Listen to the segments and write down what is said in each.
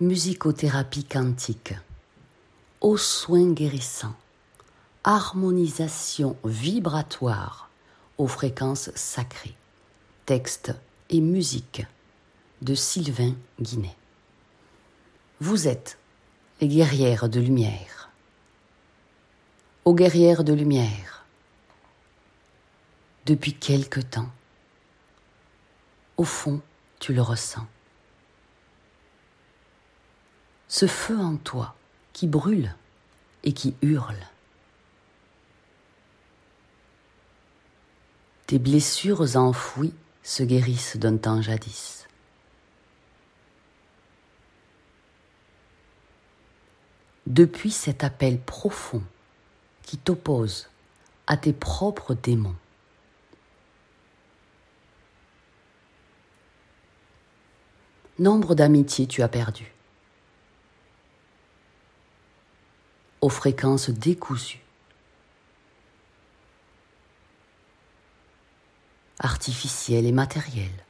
musicothérapie quantique, aux soins guérissants, harmonisation vibratoire aux fréquences sacrées, texte et musique de Sylvain Guinet. Vous êtes les guerrières de lumière. Aux guerrières de lumière, depuis quelque temps, au fond, tu le ressens ce feu en toi qui brûle et qui hurle. Tes blessures enfouies se guérissent d'un temps jadis. Depuis cet appel profond qui t'oppose à tes propres démons, nombre d'amitiés tu as perdu. Aux fréquences décousues, artificielles et matérielles,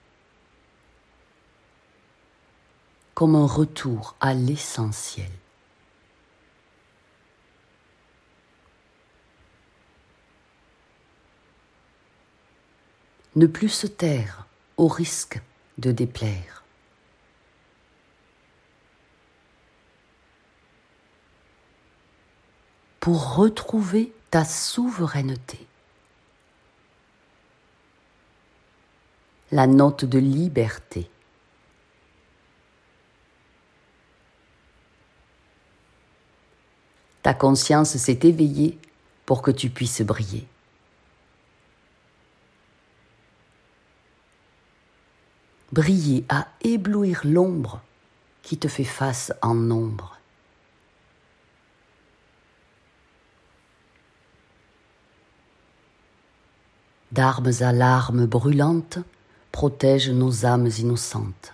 comme un retour à l'essentiel. Ne plus se taire au risque de déplaire. Pour retrouver ta souveraineté. La note de liberté. Ta conscience s'est éveillée pour que tu puisses briller. Briller à éblouir l'ombre qui te fait face en nombre. D'armes à larmes brûlantes, protège nos âmes innocentes.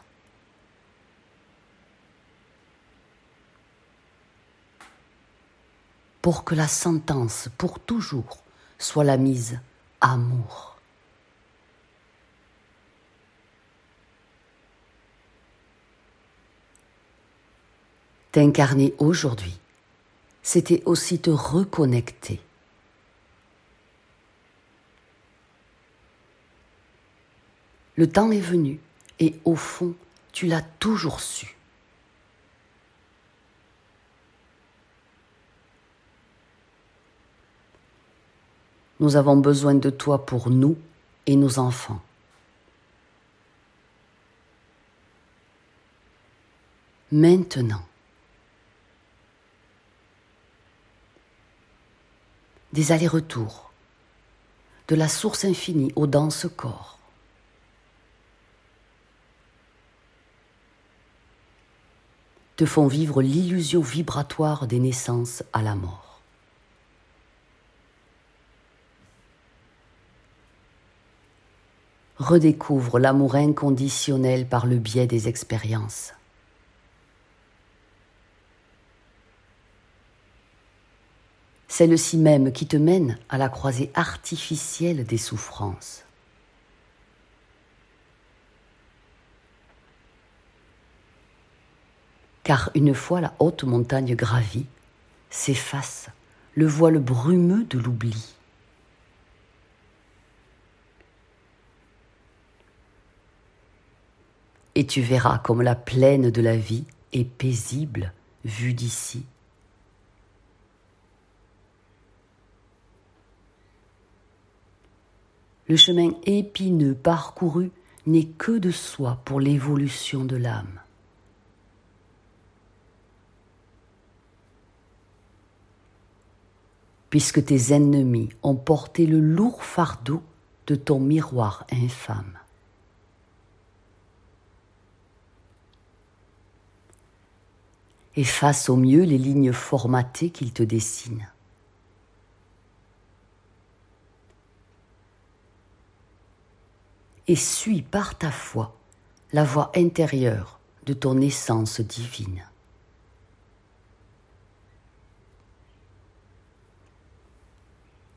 Pour que la sentence pour toujours soit la mise amour. T'incarner aujourd'hui, c'était aussi te reconnecter Le temps est venu et au fond, tu l'as toujours su. Nous avons besoin de toi pour nous et nos enfants. Maintenant, des allers-retours, de la source infinie au dense corps, te font vivre l'illusion vibratoire des naissances à la mort. Redécouvre l'amour inconditionnel par le biais des expériences. Celle-ci même qui te mène à la croisée artificielle des souffrances. Car une fois la haute montagne gravie, s'efface le voile brumeux de l'oubli. Et tu verras comme la plaine de la vie est paisible vue d'ici. Le chemin épineux parcouru n'est que de soi pour l'évolution de l'âme. Puisque tes ennemis ont porté le lourd fardeau de ton miroir infâme. Efface au mieux les lignes formatées qu'ils te dessinent. Et suis par ta foi la voix intérieure de ton essence divine.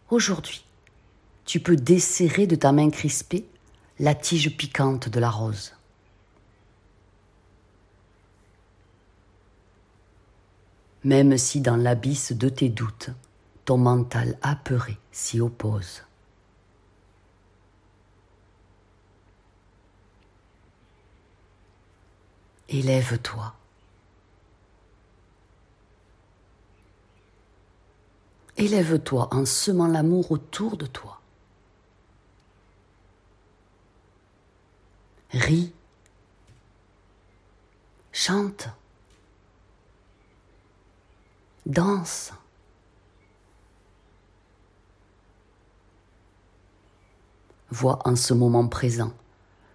Aujourd'hui, tu peux desserrer de ta main crispée la tige piquante de la rose. même si dans l'abysse de tes doutes, ton mental apeuré s'y oppose. Élève-toi. Élève-toi en semant l'amour autour de toi. Ris. Chante. Danse. Vois en ce moment présent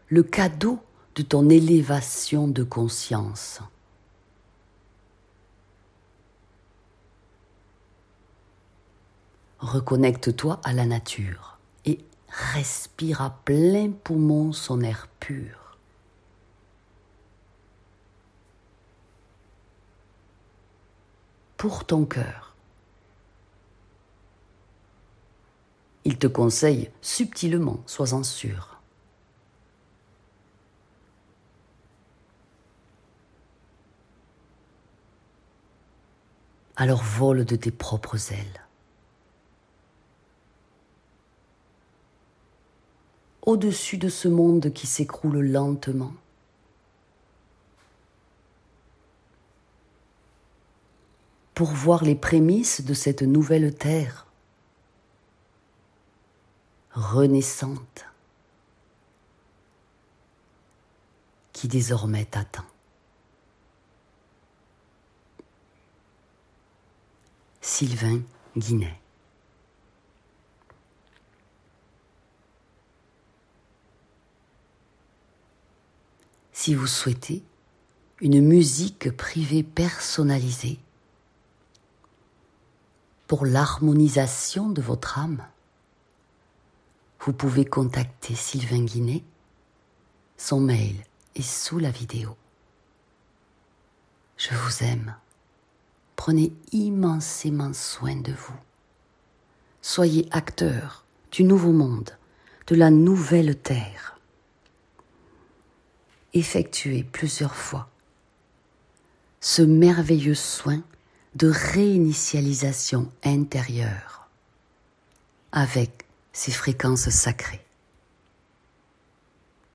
le cadeau de ton élévation de conscience. Reconnecte-toi à la nature et respire à plein poumon son air pur. Pour ton cœur. Il te conseille subtilement, sois-en sûr. Alors vole de tes propres ailes. Au-dessus de ce monde qui s'écroule lentement. Pour voir les prémices de cette nouvelle terre renaissante qui désormais t'attend. Sylvain Guinet si vous souhaitez une musique privée personnalisée pour l'harmonisation de votre âme, vous pouvez contacter Sylvain Guinet. Son mail est sous la vidéo. Je vous aime. Prenez immensément soin de vous. Soyez acteur du nouveau monde, de la nouvelle terre effectuer plusieurs fois ce merveilleux soin de réinitialisation intérieure avec ces fréquences sacrées.